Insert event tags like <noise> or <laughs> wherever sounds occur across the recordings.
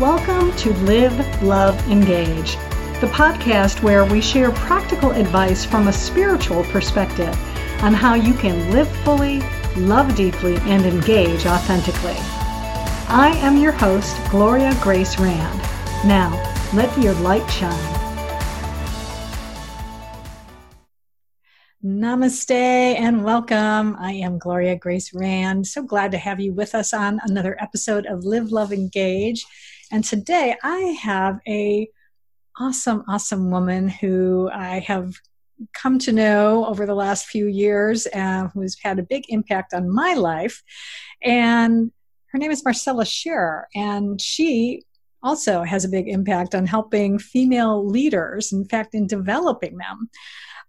Welcome to Live, Love, Engage, the podcast where we share practical advice from a spiritual perspective on how you can live fully, love deeply, and engage authentically. I am your host, Gloria Grace Rand. Now, let your light shine. Namaste and welcome. I am Gloria Grace Rand. So glad to have you with us on another episode of Live, Love, Engage. And today I have a awesome, awesome woman who I have come to know over the last few years and uh, who's had a big impact on my life. And her name is Marcella Scherer, and she also has a big impact on helping female leaders, in fact, in developing them.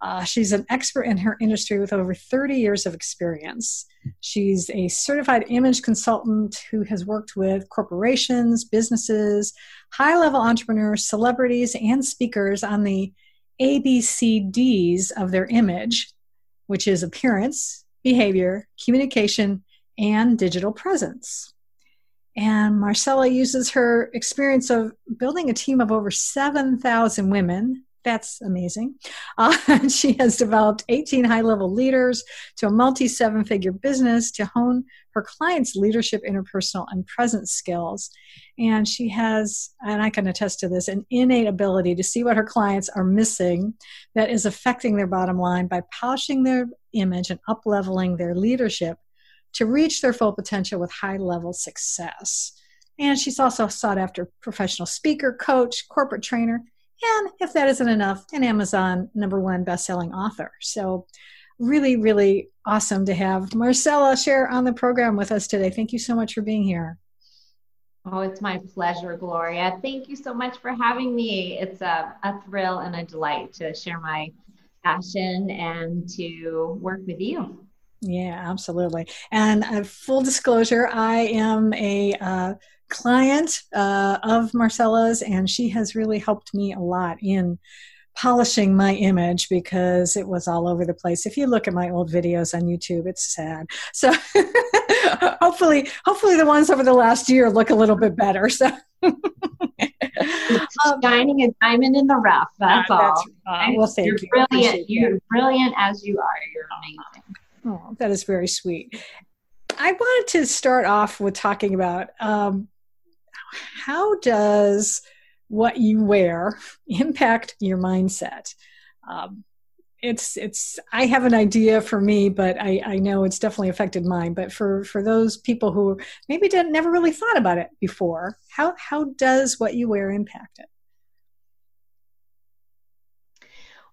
Uh, she's an expert in her industry with over 30 years of experience. She's a certified image consultant who has worked with corporations, businesses, high level entrepreneurs, celebrities, and speakers on the ABCDs of their image, which is appearance, behavior, communication, and digital presence. And Marcella uses her experience of building a team of over 7,000 women that's amazing. Uh, <laughs> she has developed 18 high level leaders to a multi seven figure business to hone her clients' leadership, interpersonal, and presence skills. And she has, and I can attest to this, an innate ability to see what her clients are missing that is affecting their bottom line by polishing their image and up leveling their leadership to reach their full potential with high level success. And she's also sought after professional speaker, coach, corporate trainer, and if that isn't enough, an Amazon number one best-selling author. So really, really awesome to have Marcella share on the program with us today. Thank you so much for being here. Oh, it's my pleasure, Gloria. Thank you so much for having me. It's a, a thrill and a delight to share my passion and to work with you. Yeah, absolutely. And uh, full disclosure, I am a uh, client uh, of Marcella's, and she has really helped me a lot in polishing my image because it was all over the place. If you look at my old videos on YouTube, it's sad. So <laughs> hopefully, hopefully the ones over the last year look a little bit better. So. <laughs> um, shining a diamond in the rough. That's uh, all. uh, well, thank you're you. Brilliant. You're brilliant as you are. You're amazing. Oh, that is very sweet. I wanted to start off with talking about um, how does what you wear <laughs> impact your mindset? Um, it's it's I have an idea for me, but I, I know it's definitely affected mine. But for for those people who maybe didn't never really thought about it before, how how does what you wear impact it?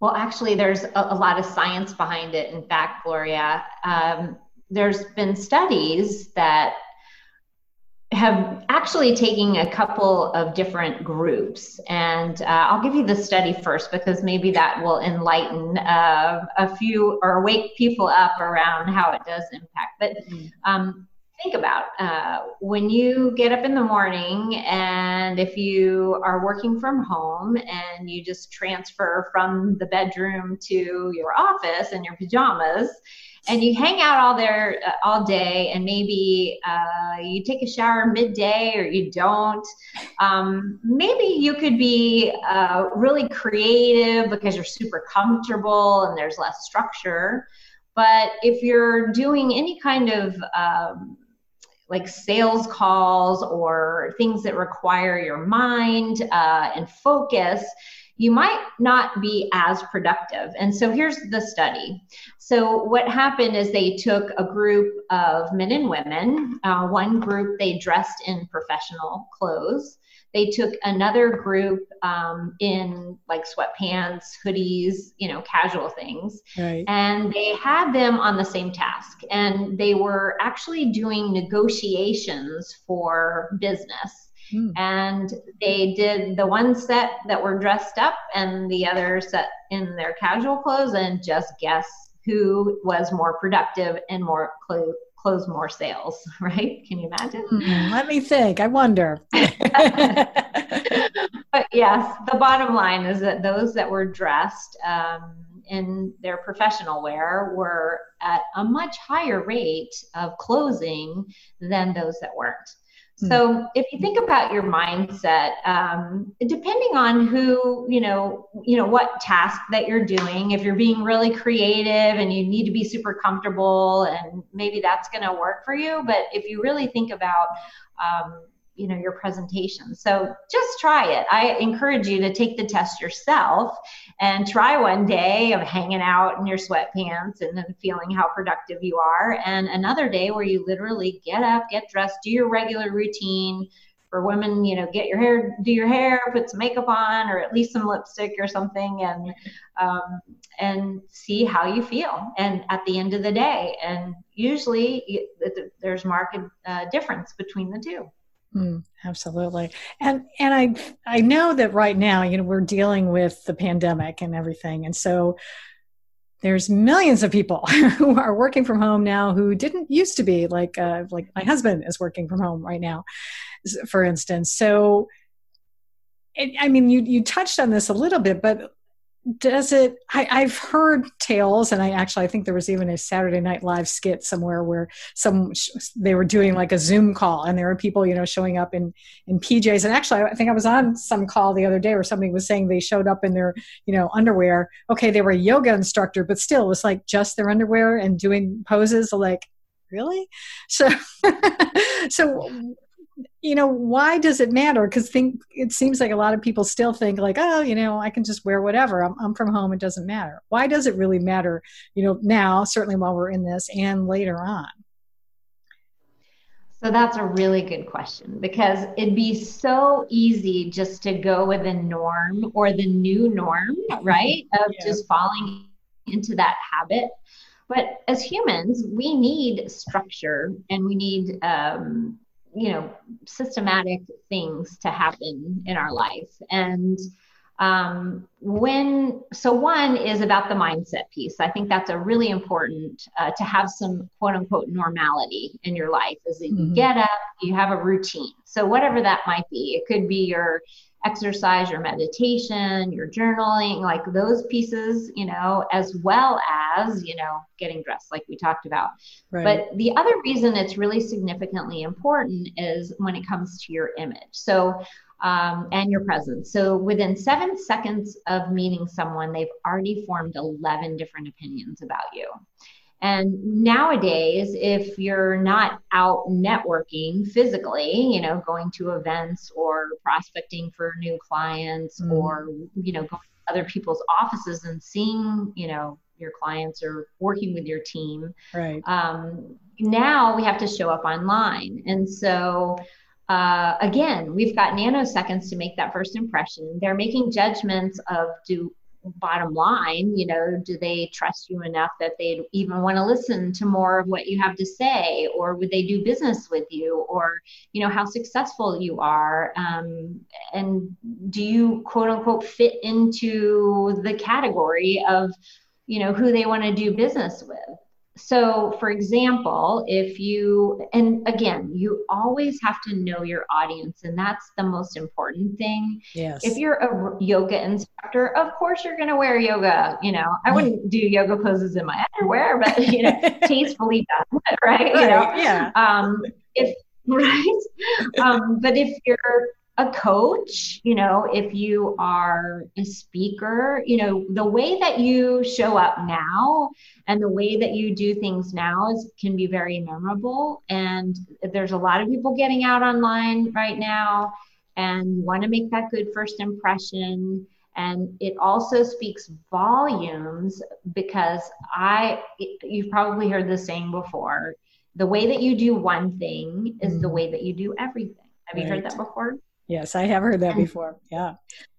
Well, actually, there's a, a lot of science behind it. In fact, Gloria, um, there's been studies that have actually taken a couple of different groups and uh, i'll give you the study first because maybe that will enlighten uh, a few or wake people up around how it does impact but mm-hmm. um, think about uh, when you get up in the morning and if you are working from home and you just transfer from the bedroom to your office in your pajamas and you hang out all there uh, all day and maybe uh, you take a shower midday or you don't um, maybe you could be uh, really creative because you're super comfortable and there's less structure. But if you're doing any kind of um, like sales calls or things that require your mind uh, and focus, you might not be as productive. And so here's the study. So, what happened is they took a group of men and women. Uh, one group they dressed in professional clothes, they took another group um, in like sweatpants, hoodies, you know, casual things, right. and they had them on the same task. And they were actually doing negotiations for business. Hmm. And they did the one set that were dressed up and the other set in their casual clothes, and just guess who was more productive and more clothes close more sales, <laughs> right? Can you imagine? Mm, let me think. I wonder. <laughs> but yes, the bottom line is that those that were dressed um, in their professional wear were at a much higher rate of closing than those that weren't. So if you think about your mindset, um, depending on who you know, you know what task that you're doing. If you're being really creative and you need to be super comfortable, and maybe that's going to work for you. But if you really think about um, you know your presentation. So just try it. I encourage you to take the test yourself and try one day of hanging out in your sweatpants and then feeling how productive you are. And another day where you literally get up get dressed do your regular routine. For women you know get your hair do your hair put some makeup on or at least some lipstick or something and um, and see how you feel. And at the end of the day and usually there's marked uh, difference between the two Mm, absolutely. And and I I know that right now, you know, we're dealing with the pandemic and everything. And so there's millions of people <laughs> who are working from home now who didn't used to be like uh, like my husband is working from home right now for instance so it, i mean you you touched on this a little bit but does it I, have heard tales and i actually i think there was even a saturday night live skit somewhere where some they were doing like a zoom call and there were people you know showing up in in pjs and actually i think i was on some call the other day where somebody was saying they showed up in their you know underwear. Okay they were a yoga instructor but still it was like just their underwear and doing poses like really? So <laughs> so you know why does it matter? Because think it seems like a lot of people still think like oh you know i can just wear whatever. I'm, I'm from home. It doesn't matter. Why does it really matter you know now certainly while we're in this and later on? So that's a really good question because it'd be so easy just to go with the norm or the new norm right <laughs> of yeah. just falling into that habit. But as humans we need structure and we need um, you know systematic things to happen in our life. And um, when so one is about the mindset piece. I think that's a really important uh, to have some quote unquote normality in your life is that you mm-hmm. get up you have a routine. So whatever that might be it could be your exercise, your meditation, your journaling, like those pieces, you know, as well as, you know, getting dressed, like we talked about. Right. But the other reason it's really significantly important is when it comes to your image. So, um, and your presence. So within seven seconds of meeting someone, they've already formed 11 different opinions about you. And nowadays, if you're not out networking physically, you know, going to events or prospecting for new clients mm. or, you know, going to other people's offices and seeing, you know, your clients or working with your team. Right. Um, now we have to show up online. And so, uh, again, we've got nanoseconds to make that first impression. They're making judgments of do bottom line, you know, do they trust you enough that they'd even want to listen to more of what you have to say, or would they do business with you, or you know how successful you are, um, and do you quote unquote fit into the category of you know who they want to do business with? So for example if you and again you always have to know your audience and that's the most important thing. Yes. If you're a yoga instructor of course you're going to wear yoga you know. I wouldn't do yoga poses in my underwear but you know <laughs> tastefully done right, right you know. yeah. Um if <laughs> right? Um but if you're a coach, you know, if you are a speaker, you know, the way that you show up now and the way that you do things now is can be very memorable. And there's a lot of people getting out online right now and you want to make that good first impression. And it also speaks volumes because I, you've probably heard the saying before the way that you do one thing is mm. the way that you do everything. Have right. you heard that before? Yes, I have heard that before. Yeah.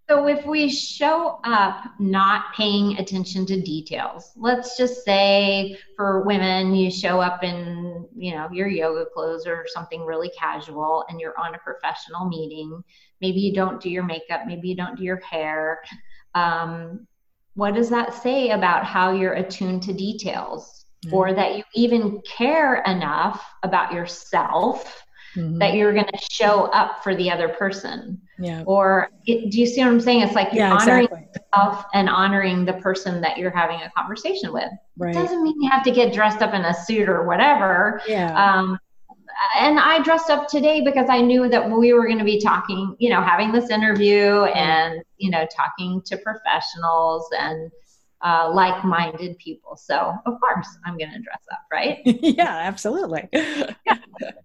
So if we show up not paying attention to details, let's just say for women, you show up in, you know, your yoga clothes or something really casual and you're on a professional meeting. Maybe you don't do your makeup, maybe you don't do your hair. Um, what does that say about how you're attuned to details mm-hmm. or that you even care enough about yourself mm-hmm. that you're going to show up for the other person. Yeah. Or it, do you see what I'm saying? It's like you're yeah, honoring exactly. yourself and honoring the person that you're having a conversation with. Right. It doesn't mean you have to get dressed up in a suit or whatever. Yeah. Um, and I dressed up today because I knew that we were going to be talking, you know, having this interview and, you know, talking to professionals and uh, like minded people. So, of course, I'm going to dress up, right? <laughs> yeah, absolutely. yeah,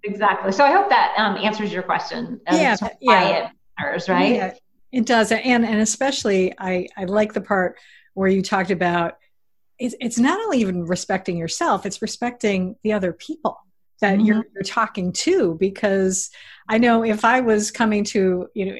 exactly. So, I hope that um, answers your question. yeah. yeah. It matters, right? Yeah, it does. And, and especially, I, I like the part where you talked about it's, it's not only even respecting yourself, it's respecting the other people that mm-hmm. you're, you're talking to because i know if i was coming to you know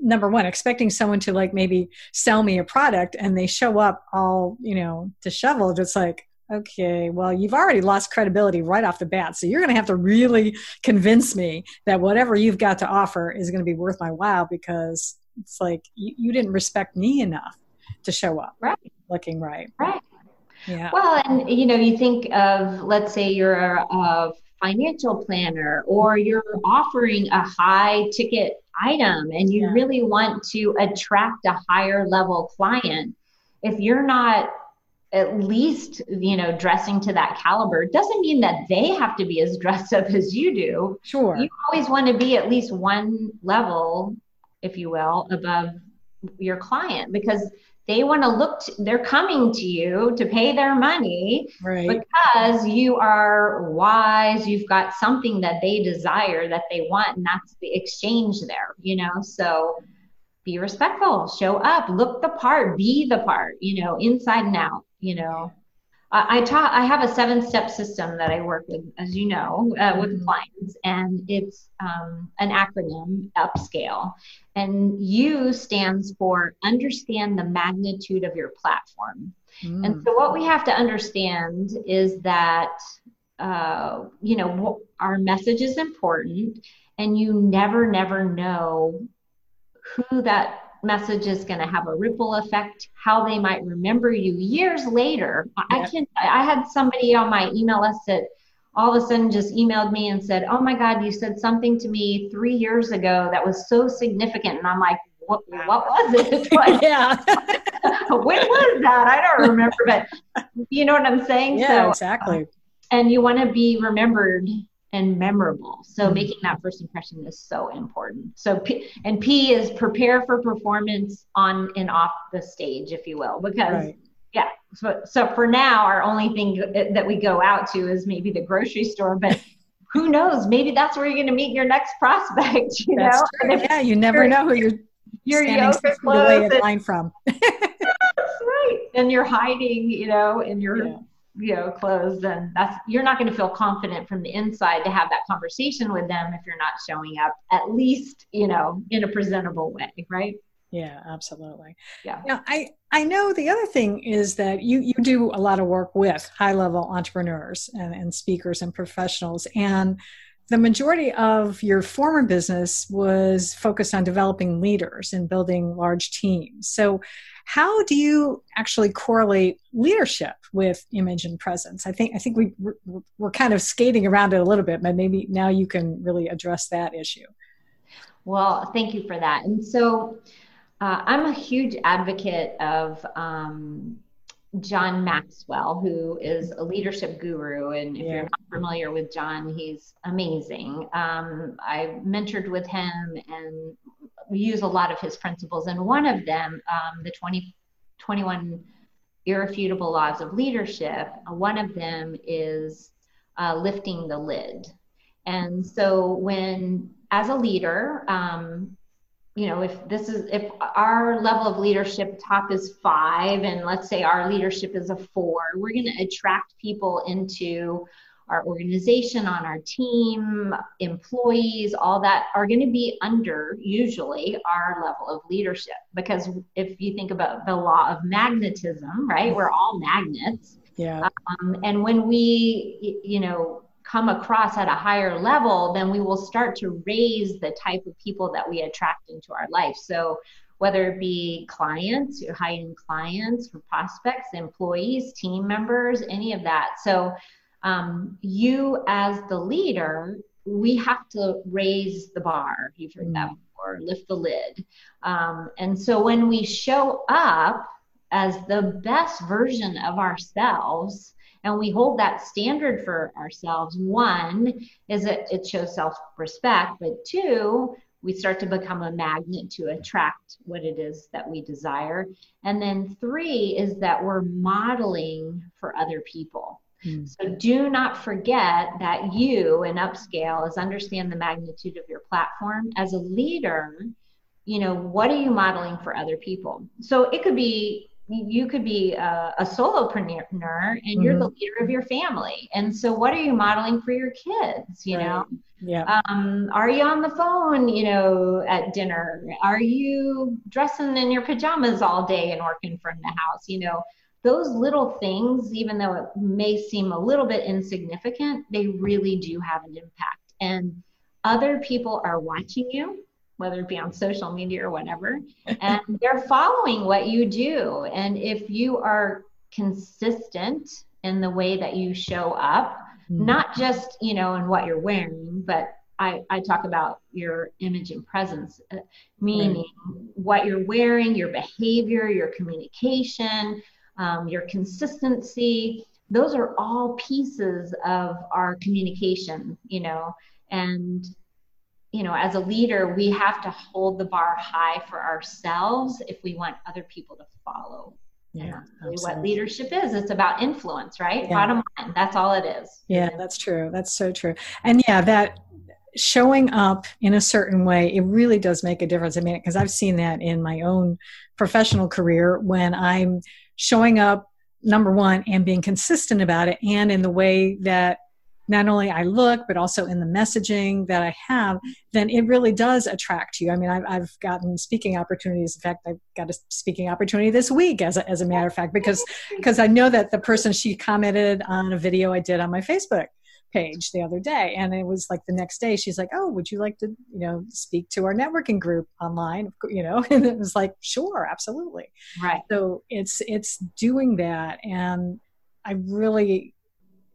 number one expecting someone to like maybe sell me a product and they show up all you know disheveled it's like okay well you've already lost credibility right off the bat. So you're going to have to really convince me that whatever you've got to offer is going to be worth my while because it's like you, you didn't respect me enough to show up right. looking right. Right. Yeah. Well, and you know, you think of let's say you're a, financial planner or you're offering a high ticket item and you yeah. really want to attract a higher level client if you're not at least you know dressing to that caliber doesn't mean that they have to be as <laughs> dressed up as you do sure you always want to be at least one level if you will above your client because they want to look to, they're coming to you to pay their money right. because you are wise you've got something that they desire that they want and that's the exchange there you know so be respectful show up look the part be the part you know inside and out you know I taught. I have a seven-step system that I work with, as you know, uh, with mm-hmm. clients, and it's um, an acronym, Upscale. And U stands for understand the magnitude of your platform. Mm. And so, what we have to understand is that uh, you know our message is important, and you never, never know who that message is going to have a ripple effect, how they might remember you years later. Yeah. I can I had somebody on my email list that all of a sudden just emailed me and said, "Oh my God, you said something to me three years ago that was so significant," and I'm like. What, what was it? <laughs> <laughs> Like, yeah. <laughs> when was that? I don't remember, but you know what I'm saying? Yeah, so, exactly. Uh, and you want to be remembered and memorable. So mm-hmm. making that first impression is so important. So P, and P is prepare for performance on and off the stage, if you will, because right. yeah. So so for now, our only thing that we go out to is maybe the grocery store, but. who knows? Maybe that's where you're going to meet your next prospect. <laughs> You that's know, yeah, you never know who you're your yoga clothes in line from. <laughs> that's right, and you're hiding, you know, in your yeah you know closed and that's you're not going to feel confident from the inside to have that conversation with them if you're not showing up at least you know in a presentable way right? Yeah absolutely. Yeah. Now i i know the other thing is that you you do a lot of work with high level entrepreneurs and, and speakers and professionals and the majority of your former business was focused on developing leaders and building large teams so how do you actually correlate leadership with image and presence? I think I think we we're kind of skating around it a little bit, but maybe now you can really address that issue. Well, thank you for that. And so, uh, I'm a huge advocate of um, John Maxwell, who is a leadership guru. And if yeah. you're not familiar with John, he's amazing. Um, I mentored with him and we use a lot of his principles, and one of them, um, the 20, 21 irrefutable laws of leadership, uh, one of them is uh, lifting the lid. And so, when as a leader, um, you know, if this is if our level of leadership top is five, and let's say our leadership is a four, we're going to attract people into our organization, on our team, employees, all that are going to be under usually our level of leadership. Because if you think about the law of magnetism, right, we're all magnets. Yeah. Um, and when we, you know, come across at a higher level, then we will start to raise the type of people that we attract into our life. So whether it be clients, your high end clients, for prospects, employees, team members, any of that. So um, you as the leader, we have to raise the bar. You've heard that mm. before, lift the lid. Um, and so when we show up as the best version of ourselves, and we hold that standard for ourselves. One is that it shows self-respect but two we start to become a magnet to attract what it is that we desire. And then three is that we're modeling for other people. Mm. so do not forget that you in upscale is understand the magnitude of your platform. As a leader you know what are you modeling for other people? So it could be you could be a, a solopreneur and mm-hmm. you're the mm-hmm. leader of your family and so what are you modeling for your kids you right. know yeah um, are you on the phone you know at dinner are you dressing in your pajamas all day and working from the house you know those little things even though it may seem a little bit insignificant they really do have an impact and other people are watching you whether it be on social media or whatever, and <laughs> they're following what you do. And if you are consistent in the way that you show up, mm-hmm. not just, you know, in what you're wearing, but I, I talk about your image and presence, uh, meaning right. what you're wearing, your behavior, your communication, um, your consistency. Those are all pieces of our communication, you know, and you know, as a leader, we have to hold the bar high for ourselves if we want other people to follow. Yeah, what leadership is. It's about influence, right? Yeah. Bottom line, that's all it is. Yeah, that's true. That's so true. And yeah, that showing up in a certain way, it really does make a difference. I mean, because I've seen that in my own professional career when I'm showing up, number one, and being consistent about it, and in the way that not only I look, but also in the messaging that I have, then it really does attract you. I mean, I've, I've gotten speaking opportunities. In fact, I've got a speaking opportunity this week, as a, as a matter of fact, because because I know that the person she commented on a video I did on my Facebook page the other day and it was like the next day she's like oh would you like to you know speak to our networking group online you know <laughs> and it was like sure absolutely right so it's it's doing that and i really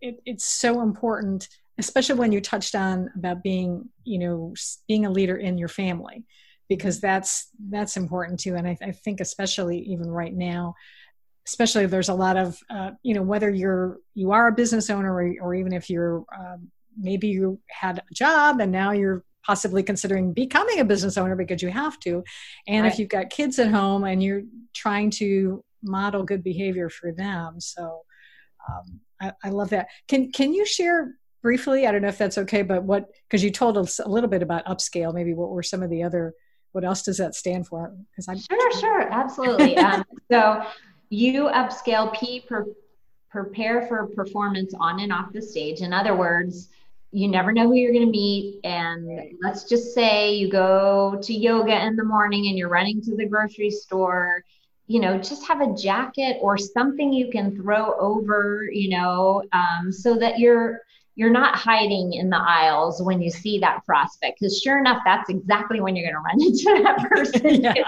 it, it's so important especially when you touched on about being you know being a leader in your family because that's that's important too. And I, I think especially even right now especially there's a lot of uh, you know whether you're you are a business owner or, or even if you're uh, maybe you had a job and now you're possibly considering becoming a business owner because you have to. And right. if you've got kids at home and you're trying to model good behavior for them. So um, I, I love that. Can can you share briefly? I don't know if that's okay, but what because you told us a little bit about upscale. Maybe what were some of the other? What else does that stand for? Because I'm sure, sure, absolutely. <laughs> um, so you upscale P per, prepare for performance on and off the stage. In other words, you never know who you're going to meet. And let's just say you go to yoga in the morning and you're running to the grocery store you know, just have a jacket or something you can throw over, you know, um, so that you're you're not hiding in the aisles when you see that prospect. Because sure enough that's exactly when you're going to run <laughs> into that person <laughs> yeah. you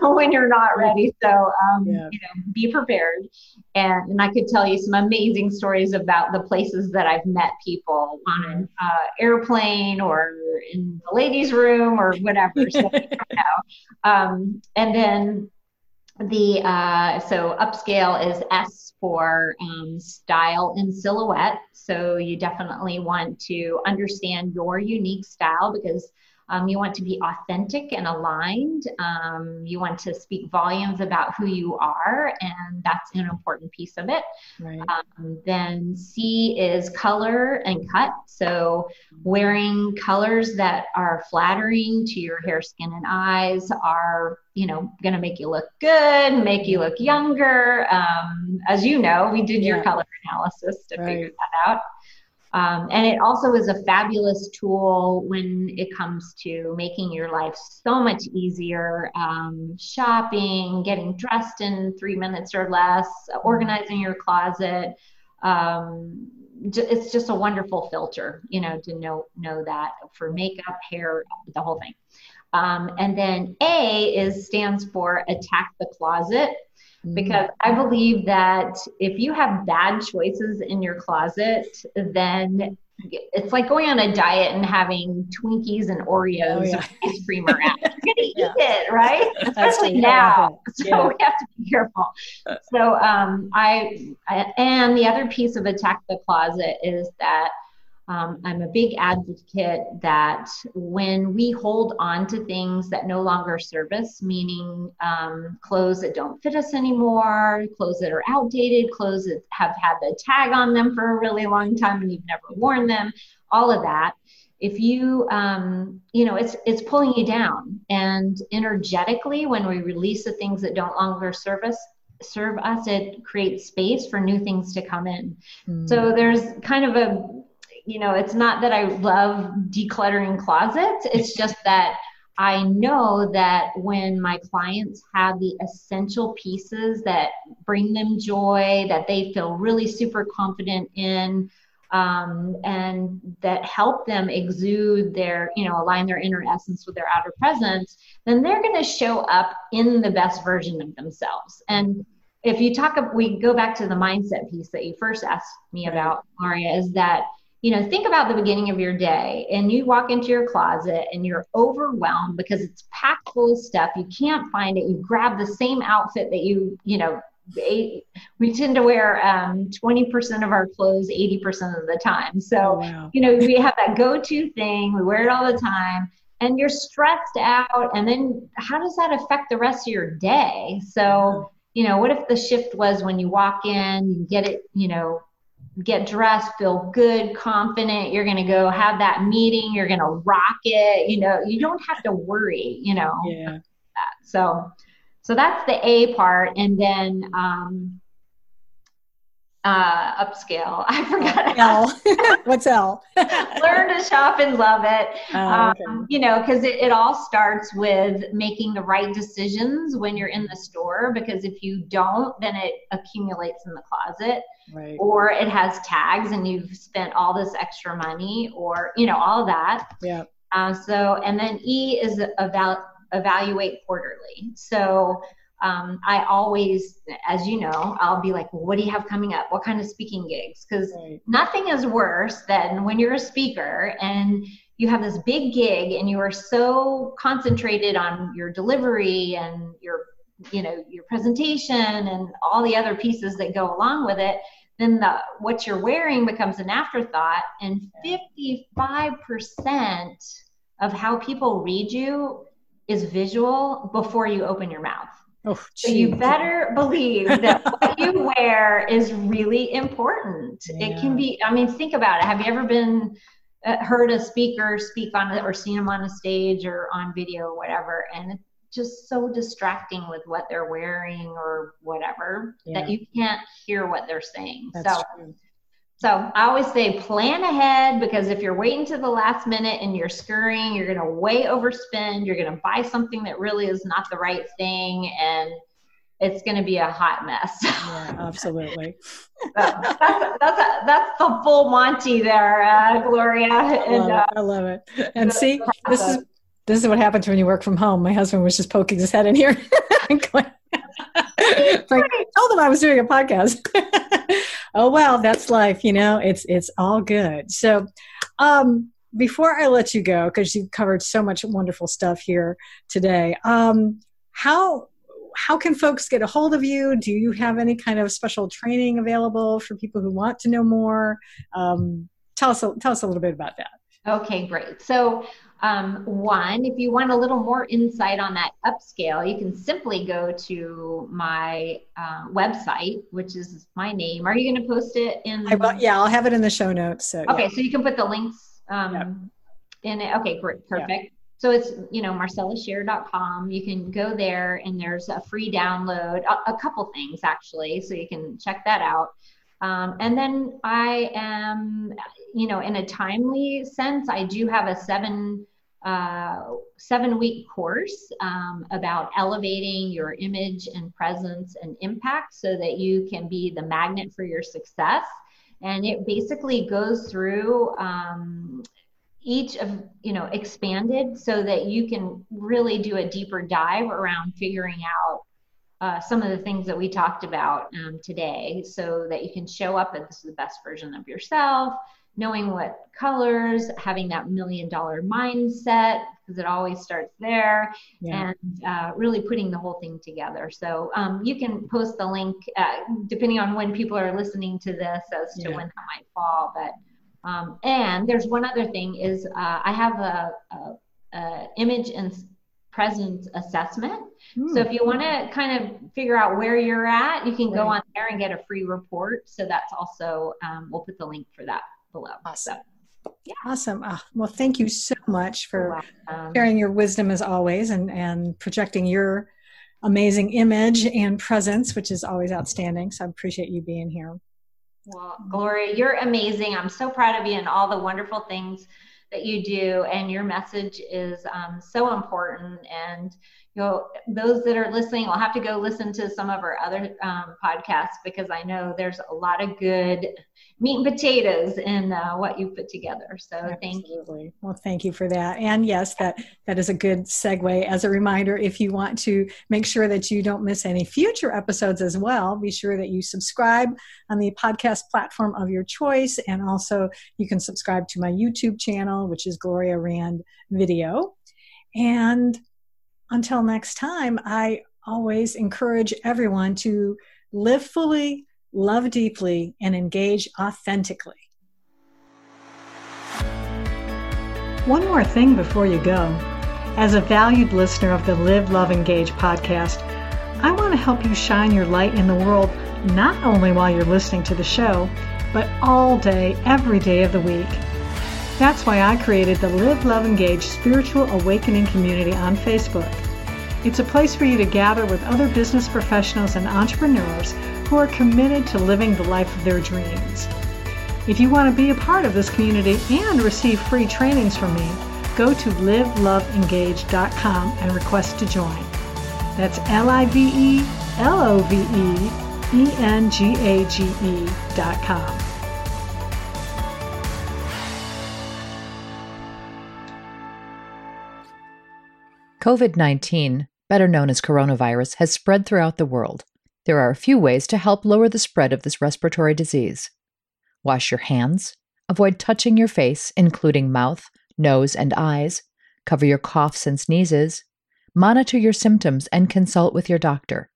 know, <laughs> when you're not ready. So um, yeah. you know be prepared. And, and i could tell you some amazing stories about the places that i've met people on an uh, airplane or in the ladies room or whatever. So you know um, and then the uh, so upscale is S for um, style and silhouette. So you definitely want to understand your unique style because um, you want to be authentic and aligned. Um, you want to speak volumes about who you are, and that's an important piece of it. Right. Um, then C is color and cut. So wearing colors that are flattering to your hair, skin, and eyes are you know going to make you look good, make you look younger. Um, as you know, we did your color analysis to right. figure that out. Um, and it also is a fabulous tool when it comes to making your life so much easier. Um, shopping, getting dressed in three minutes or less, organizing your closet. Um, it's just a wonderful filter, you know, to know know that for makeup, hair, the whole thing. Um, and then A is stands for attack the closet because I believe that if you have bad choices in your closet, then it's like going on a diet and having Twinkies and Oreos oh, yeah. ice cream around. <laughs> You're gonna eat yeah. it, right? Especially now. So yeah. <laughs> we have to be careful. So um, I, I and the other piece of Attack the Closet is that um, I'm a big advocate that when we hold on to things that no longer serve us, meaning um, clothes that don't fit us anymore, clothes that are outdated, clothes that have had the tag on them for a really long time and you've never worn them, all of that. If you, um, you know, it's it's pulling you down, and energetically, when we release the things that don't longer serve us, serve us, it creates space for new things to come in. Mm. So there's kind of a you know, it's not that I love decluttering closets. It's <laughs> just that I know that when my clients have the essential pieces that bring them joy, that they feel really super confident in, um, and that help them exude their, you know, align their inner essence with their outer presence, then they're going to show up in the best version of themselves. And if you talk, we go back to the mindset piece that you first asked me about, Maria, is that you know, think about the beginning of your day and you walk into your closet and you're overwhelmed because it's packed full of stuff. You can't find it. You grab the same outfit that you, you know, we tend to wear um, 20% of our clothes 80% of the time. So, oh, wow. you know, we have that go to thing, we wear it all the time, and you're stressed out. And then how does that affect the rest of your day? So, you know, what if the shift was when you walk in, you get it, you know, get dressed, feel good, confident. You're going to go have that meeting. You're going to rock it. You know, you don't have to worry, you know. Yeah. So, so that's the A part. And then, um, uh, upscale. <laughs> I forgot. L. <laughs> What's L? <laughs> Learn to shop and love it. Oh, okay. um, you know, because it, it all starts with making the right decisions when you're in the store. Because if you don't, then it accumulates in the closet. Right. Or it has tags and you've spent all this extra money, or you know, all that. Yeah. Uh, so, and then E is eval- evaluate quarterly. So um, I always, as you know, I'll be like, well, what do you have coming up? What kind of speaking gigs? Because right. nothing is worse than when you're a speaker and you have this big gig and you are so concentrated on your delivery and your, you know, your presentation and all the other pieces that go along with it. Then the what you're wearing becomes an afterthought, and 55% of how people read you is visual before you open your mouth. Oh, so you better believe that <laughs> what you wear is really important. Yeah. It can be, I mean, think about it. Have you ever been uh, heard a speaker speak on it or seen them on a stage or on video or whatever? And it's just so distracting with what they're wearing or whatever yeah. that you can't hear what they're saying. That's so true. So I always say plan ahead because if you're waiting to the last minute and you're scurrying, you're going to way overspend. You're going to buy something that really is not the right thing, and it's going to be a hot mess. <laughs> Yeah, absolutely. so that's that's that's the full Monty there, uh, Gloria. I love, uh, I love it. And see, this is this is what happens when you work from home. My husband was just poking his head in here. <laughs> like, told them I was doing a podcast. <laughs> Oh well that's life you know? It's it's all good. So um before i let you go because you've covered so much wonderful stuff here today um how how can folks get a hold of you? Do you have any kind of special training available for people who want to know more? Um, tell us tell us a little bit about that. Okay great. So um, one, if you want a little more insight on that upscale, you can simply go to my uh, website, which is my name. Are you going to post it in? I will, yeah, I'll have it in the show notes. So, okay, yeah. so you can put the links um, yep. in it. Okay, great, perfect. So it's, you know, marcellashare.com. You can go there and there's a free download, a, a couple things actually, so you can check that out. Um, and then I am, you know, in a timely sense, I do have a seven uh, seven week course um, about elevating your image and presence and impact so that you can be the magnet for your success. And it basically goes through um, each of you know expanded so that you can really do a deeper dive around figuring out uh, some of the things that we talked about um, today so that you can show up as the best version of yourself knowing what colors, having that million dollar mindset, because it always starts there, yeah. and uh, really putting the whole thing together. So um, you can post the link uh, depending on when people are listening to this as to yeah. when that might fall. But um, and there's one other thing is uh, I have a, a, a image and presence assessment. Mm. So if you want to kind of figure out where you're at, you can right. go on there and get a free report. So that's also um, we'll put the link for that below. Awesome. So, yeah. Awesome. Oh, well, thank you so much for sharing your wisdom as always and, and projecting your amazing image and presence, which is always outstanding. So I appreciate you being here. Well, Gloria, you're amazing. I'm so proud of you and all the wonderful things that you do and your message is um, so important and you know those that are listening will have to go listen to some of our other um, podcasts because i know there's a lot of good meat and potatoes in uh, what you put together. So Absolutely. thank you. Well, thank you for that. And yes, that that is a good segue. As a reminder, if you want to make sure that you don't miss any future episodes as well, be sure that you subscribe on the podcast platform of your choice, and also you can subscribe to my YouTube channel, which is Gloria Rand Video. And until next time, I always encourage everyone to live fully love deeply, and engage authentically. One more thing before you go. As a valued listener of the Live, Love, Engage podcast, I want to help you shine your light in the world not only while you're listening to the show, but all day, every day of the week. That's why I created the Live, Love, Engage Spiritual Awakening Community on Facebook. It's a place for you to gather with other business professionals and entrepreneurs who are committed to living the life of their dreams. If you want to be a part of this community and receive free trainings from me, go to liveloveengage.com and request to join. That's L I V E L O V E E N G A G E dot com. COVID 19, better known as coronavirus, has spread throughout the world. There are a few ways to help lower the spread of this respiratory disease. Wash your hands, avoid touching your face, including mouth, nose, and eyes, cover your coughs and sneezes, monitor your symptoms, and consult with your doctor.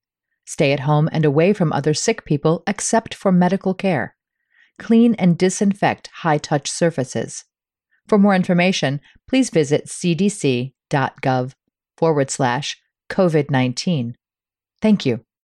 Stay at home and away from other sick people except for medical care. Clean and disinfect high touch surfaces. For more information, please visit cdc.gov forward slash COVID 19. Thank you.